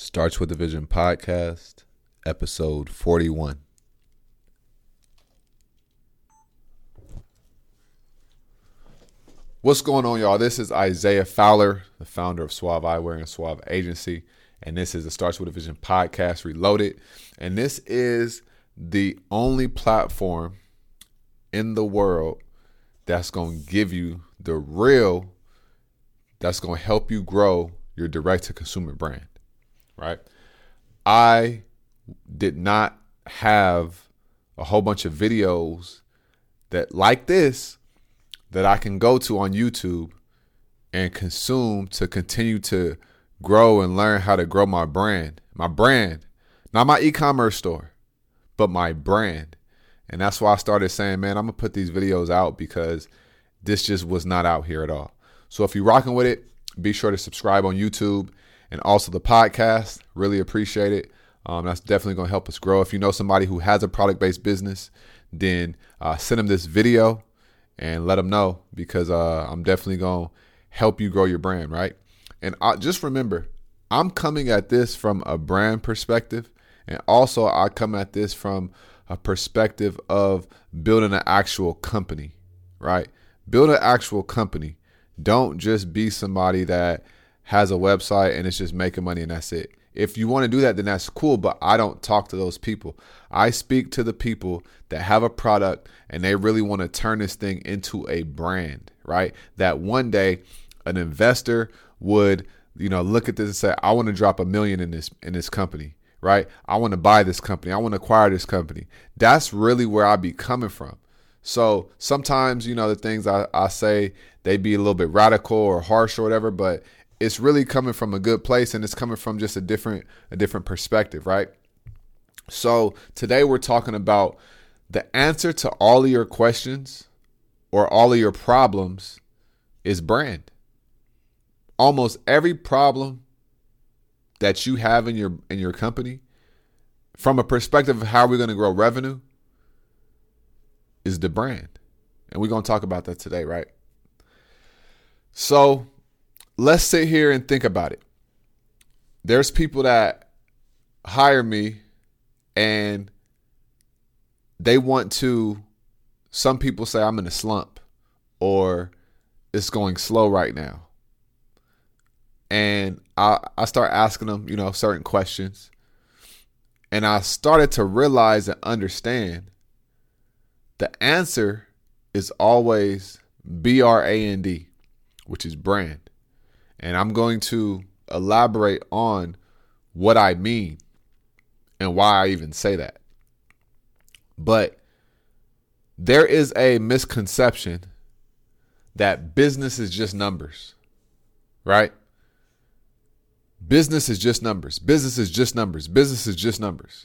Starts with a Vision podcast, episode 41. What's going on, y'all? This is Isaiah Fowler, the founder of Suave Eyewear and Suave Agency, and this is the Starts with a Vision podcast reloaded. And this is the only platform in the world that's going to give you the real, that's going to help you grow your direct to consumer brand right? I did not have a whole bunch of videos that like this that I can go to on YouTube and consume to continue to grow and learn how to grow my brand. My brand, not my e-commerce store, but my brand. And that's why I started saying, man, I'm gonna put these videos out because this just was not out here at all. So if you're rocking with it, be sure to subscribe on YouTube and also the podcast. Really appreciate it. Um, that's definitely going to help us grow. If you know somebody who has a product based business, then uh, send them this video and let them know because uh, I'm definitely going to help you grow your brand, right? And I, just remember, I'm coming at this from a brand perspective, and also I come at this from a perspective of building an actual company, right? Build an actual company. Don't just be somebody that has a website and it's just making money and that's it. If you want to do that, then that's cool, but I don't talk to those people. I speak to the people that have a product and they really want to turn this thing into a brand, right? That one day an investor would, you know, look at this and say, I want to drop a million in this in this company, right? I want to buy this company. I want to acquire this company. That's really where I'd be coming from. So sometimes, you know, the things I, I say, they be a little bit radical or harsh or whatever, but it's really coming from a good place and it's coming from just a different a different perspective, right? So, today we're talking about the answer to all of your questions or all of your problems is brand. Almost every problem that you have in your in your company from a perspective of how we're going to grow revenue is the brand. And we're going to talk about that today, right? So, let's sit here and think about it. There's people that hire me and they want to some people say I'm in a slump or it's going slow right now. And I I start asking them, you know, certain questions. And I started to realize and understand the answer is always B R A N D, which is brand. And I'm going to elaborate on what I mean and why I even say that. But there is a misconception that business is just numbers, right? Business is just numbers. Business is just numbers. Business is just numbers.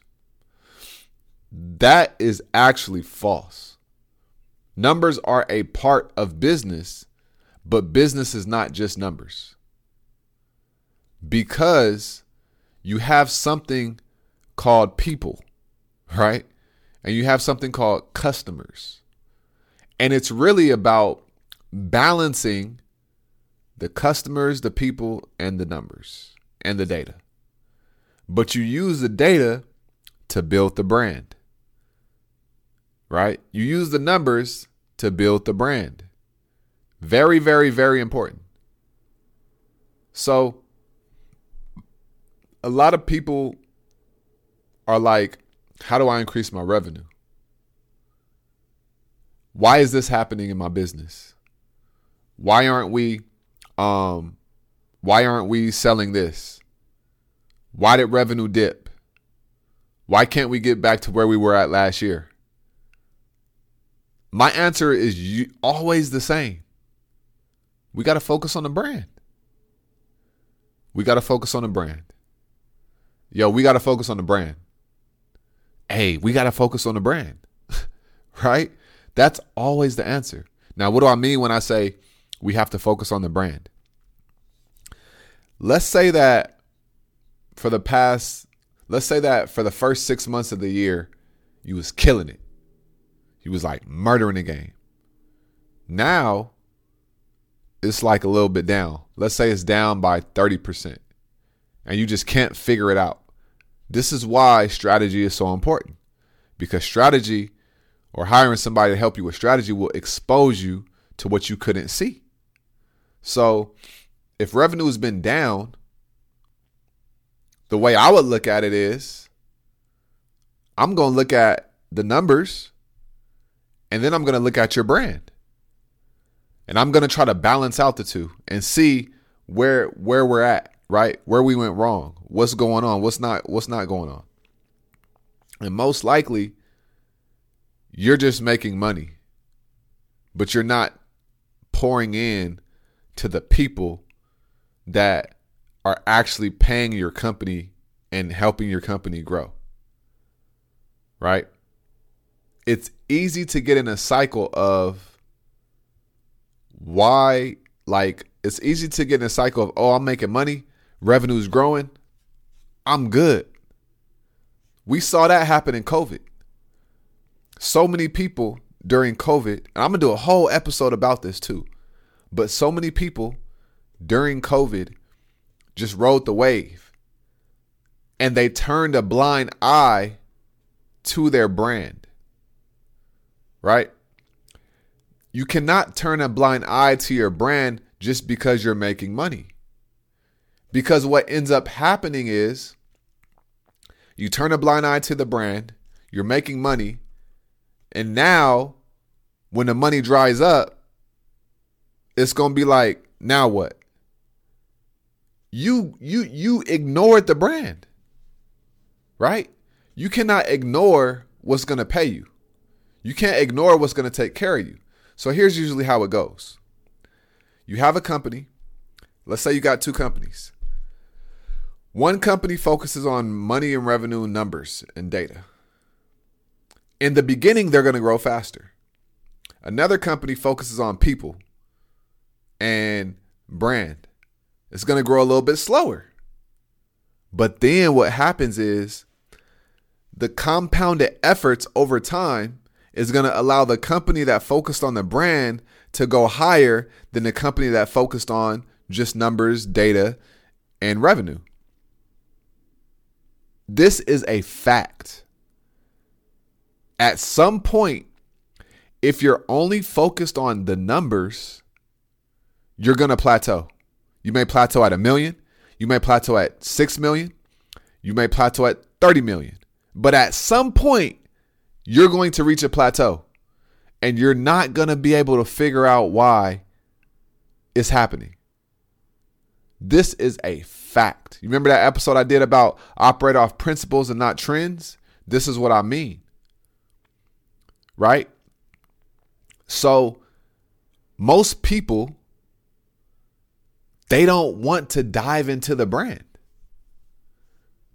That is actually false. Numbers are a part of business, but business is not just numbers because you have something called people, right? And you have something called customers. And it's really about balancing the customers, the people, and the numbers and the data. But you use the data to build the brand, right? You use the numbers to build the brand. Very, very, very important. So, a lot of people are like, how do I increase my revenue? Why is this happening in my business? Why aren't we um why aren't we selling this? Why did revenue dip? Why can't we get back to where we were at last year? My answer is always the same. We got to focus on the brand. We got to focus on the brand yo, we got to focus on the brand. Hey, we got to focus on the brand, right? That's always the answer. Now, what do I mean when I say we have to focus on the brand? Let's say that for the past, let's say that for the first six months of the year, you was killing it. You was like murdering the game. Now, it's like a little bit down. Let's say it's down by 30%. And you just can't figure it out. This is why strategy is so important because strategy or hiring somebody to help you with strategy will expose you to what you couldn't see. So, if revenue has been down, the way I would look at it is I'm going to look at the numbers and then I'm going to look at your brand. And I'm going to try to balance out the two and see where where we're at, right? Where we went wrong. What's going on? What's not what's not going on? And most likely you're just making money. But you're not pouring in to the people that are actually paying your company and helping your company grow. Right? It's easy to get in a cycle of why, like, it's easy to get in a cycle of, oh, I'm making money, revenue's growing, I'm good. We saw that happen in COVID. So many people during COVID, and I'm gonna do a whole episode about this too, but so many people during COVID just rode the wave and they turned a blind eye to their brand. Right? You cannot turn a blind eye to your brand just because you're making money. Because what ends up happening is you turn a blind eye to the brand, you're making money, and now when the money dries up, it's going to be like, now what? you you you ignored the brand. Right? You cannot ignore what's going to pay you. You can't ignore what's going to take care of you. So here's usually how it goes. You have a company. Let's say you got two companies. One company focuses on money and revenue numbers and data. In the beginning, they're going to grow faster. Another company focuses on people and brand it's going to grow a little bit slower. But then what happens is the compounded efforts over time is going to allow the company that focused on the brand to go higher than the company that focused on just numbers, data, and revenue. This is a fact. At some point, if you're only focused on the numbers, you're going to plateau. You may plateau at a million. You may plateau at 6 million. You may plateau at 30 million. But at some point, you're going to reach a plateau and you're not going to be able to figure out why it's happening. This is a fact. You remember that episode I did about operate off principles and not trends? This is what I mean. Right? So, most people they don't want to dive into the brand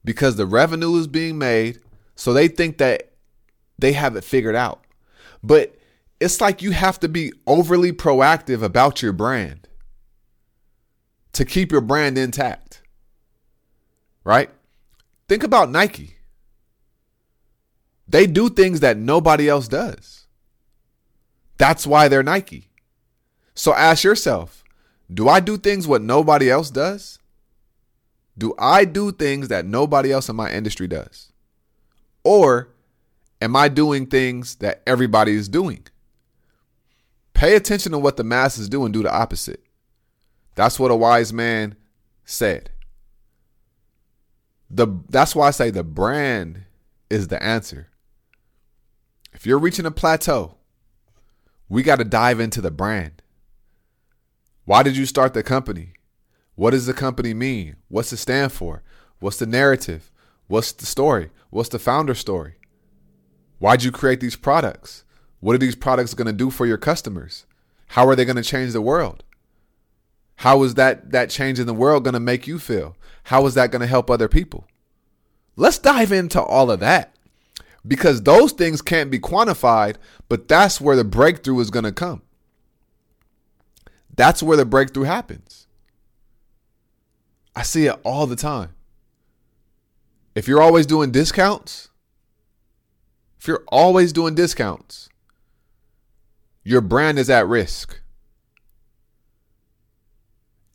because the revenue is being made. So they think that they have it figured out. But it's like you have to be overly proactive about your brand to keep your brand intact. Right? Think about Nike. They do things that nobody else does. That's why they're Nike. So ask yourself do I do things what nobody else does? Do I do things that nobody else in my industry does? Or am I doing things that everybody is doing? Pay attention to what the masses do and do the opposite. That's what a wise man said. The that's why I say the brand is the answer. If you're reaching a plateau, we got to dive into the brand. Why did you start the company? What does the company mean? What's it stand for? What's the narrative? What's the story? What's the founder story? Why'd you create these products? What are these products going to do for your customers? How are they going to change the world? How is that that change in the world going to make you feel? How is that going to help other people? Let's dive into all of that because those things can't be quantified, but that's where the breakthrough is going to come. That's where the breakthrough happens. I see it all the time. If you're always doing discounts, if you're always doing discounts, your brand is at risk.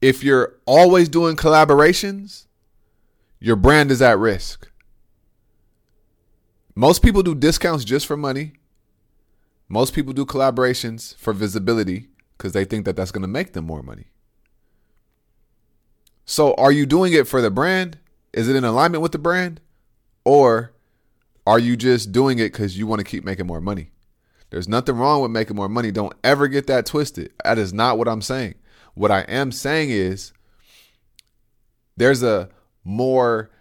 If you're always doing collaborations, your brand is at risk. Most people do discounts just for money. Most people do collaborations for visibility because they think that that's going to make them more money. So, are you doing it for the brand? Is it in alignment with the brand? Or are you just doing it because you want to keep making more money? There's nothing wrong with making more money. Don't ever get that twisted. That is not what I'm saying. What I am saying is there's a more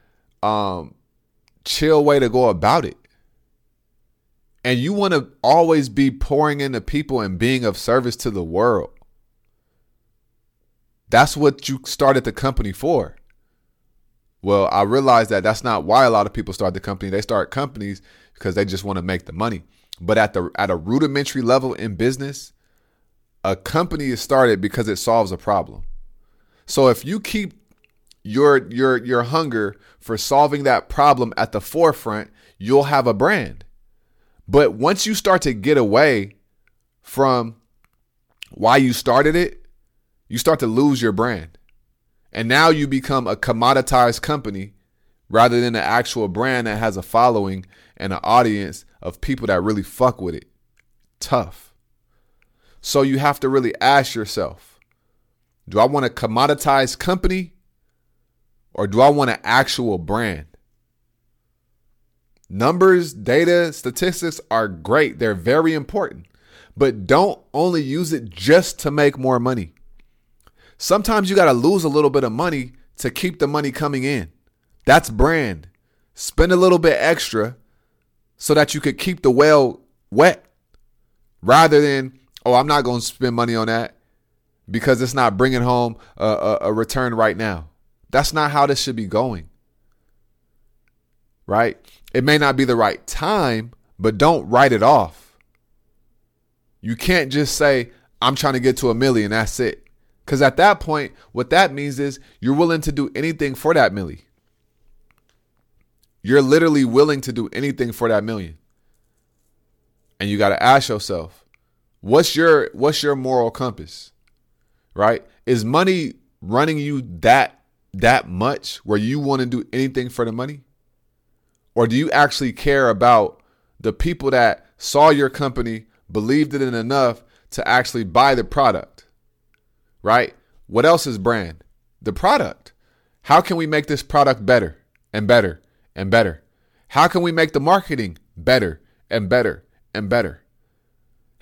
um, chill way to go about it. And you want to always be pouring into people and being of service to the world. That's what you started the company for. Well, I realized that that's not why a lot of people start the company. They start companies because they just want to make the money. But at the at a rudimentary level in business, a company is started because it solves a problem. So if you keep your your your hunger for solving that problem at the forefront, you'll have a brand. But once you start to get away from why you started it, you start to lose your brand. And now you become a commoditized company rather than an actual brand that has a following and an audience of people that really fuck with it. Tough. So you have to really ask yourself do I want a commoditized company or do I want an actual brand? Numbers, data, statistics are great. They're very important. But don't only use it just to make more money. Sometimes you got to lose a little bit of money to keep the money coming in. That's brand. Spend a little bit extra so that you could keep the well wet rather than, oh, I'm not going to spend money on that because it's not bringing home a, a, a return right now. That's not how this should be going. Right? It may not be the right time, but don't write it off. You can't just say, I'm trying to get to a million, that's it. Because at that point, what that means is you're willing to do anything for that milli. You're literally willing to do anything for that million. And you got to ask yourself, what's your what's your moral compass? Right? Is money running you that that much where you want to do anything for the money? Or do you actually care about the people that saw your company, believed in it enough to actually buy the product? Right? What else is brand? The product. How can we make this product better and better and better? How can we make the marketing better and better and better?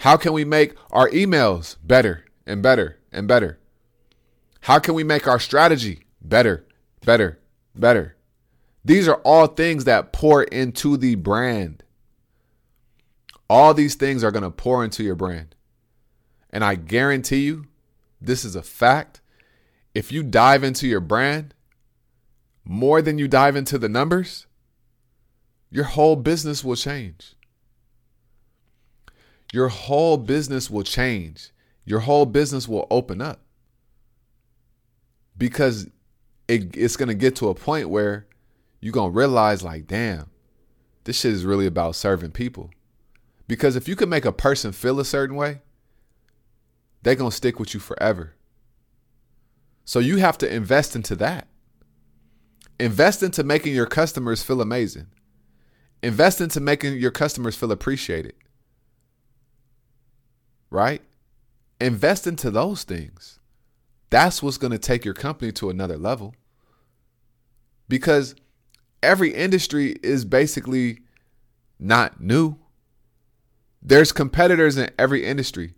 How can we make our emails better and better and better? How can we make our strategy better, better, better? These are all things that pour into the brand. All these things are going to pour into your brand. And I guarantee you, this is a fact. If you dive into your brand more than you dive into the numbers, your whole business will change. Your whole business will change. Your whole business will open up because it, it's going to get to a point where you're going to realize, like, damn, this shit is really about serving people. Because if you can make a person feel a certain way, they're going to stick with you forever. So you have to invest into that. Invest into making your customers feel amazing. Invest into making your customers feel appreciated. Right? Invest into those things. That's what's going to take your company to another level. Because every industry is basically not new. There's competitors in every industry.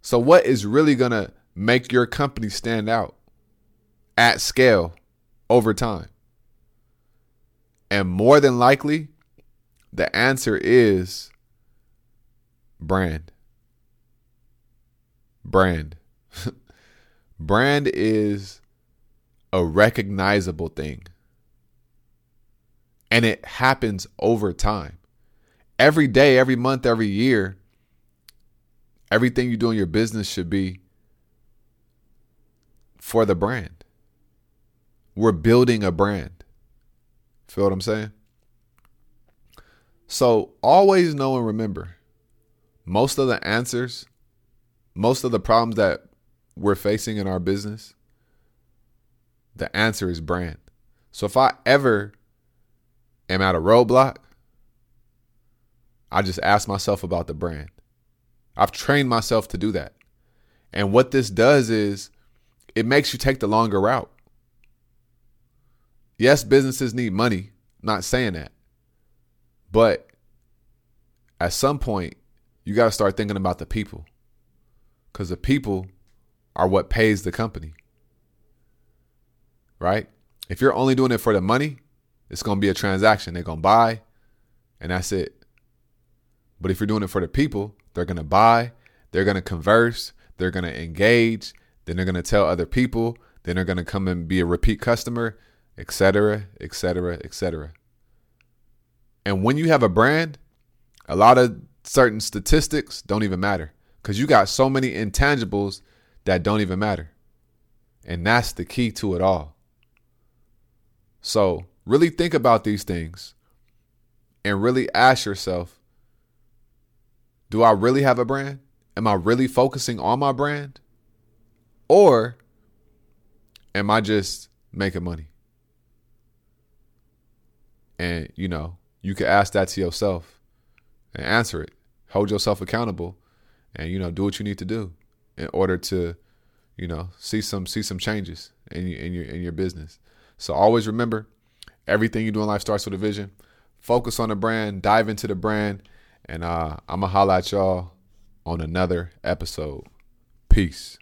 So, what is really going to make your company stand out at scale over time? And more than likely, the answer is brand. Brand. brand is a recognizable thing and it happens over time. Every day, every month, every year, everything you do in your business should be for the brand. We're building a brand. Feel what I'm saying? So always know and remember most of the answers, most of the problems that we're facing in our business, the answer is brand. So if I ever am at a roadblock, I just ask myself about the brand. I've trained myself to do that. And what this does is it makes you take the longer route. Yes, businesses need money. Not saying that. But at some point, you got to start thinking about the people. Because the people are what pays the company. Right? If you're only doing it for the money, it's going to be a transaction. They're going to buy, and that's it. But if you're doing it for the people, they're going to buy, they're going to converse, they're going to engage, then they're going to tell other people, then they're going to come and be a repeat customer, etc., etc., etc. And when you have a brand, a lot of certain statistics don't even matter because you got so many intangibles that don't even matter. And that's the key to it all. So, really think about these things and really ask yourself do I really have a brand? Am I really focusing on my brand? Or am I just making money? And, you know, you can ask that to yourself and answer it. Hold yourself accountable and, you know, do what you need to do in order to, you know, see some see some changes in your in your in your business. So always remember, everything you do in life starts with a vision. Focus on the brand, dive into the brand, and uh, I'm gonna holla at y'all on another episode. Peace.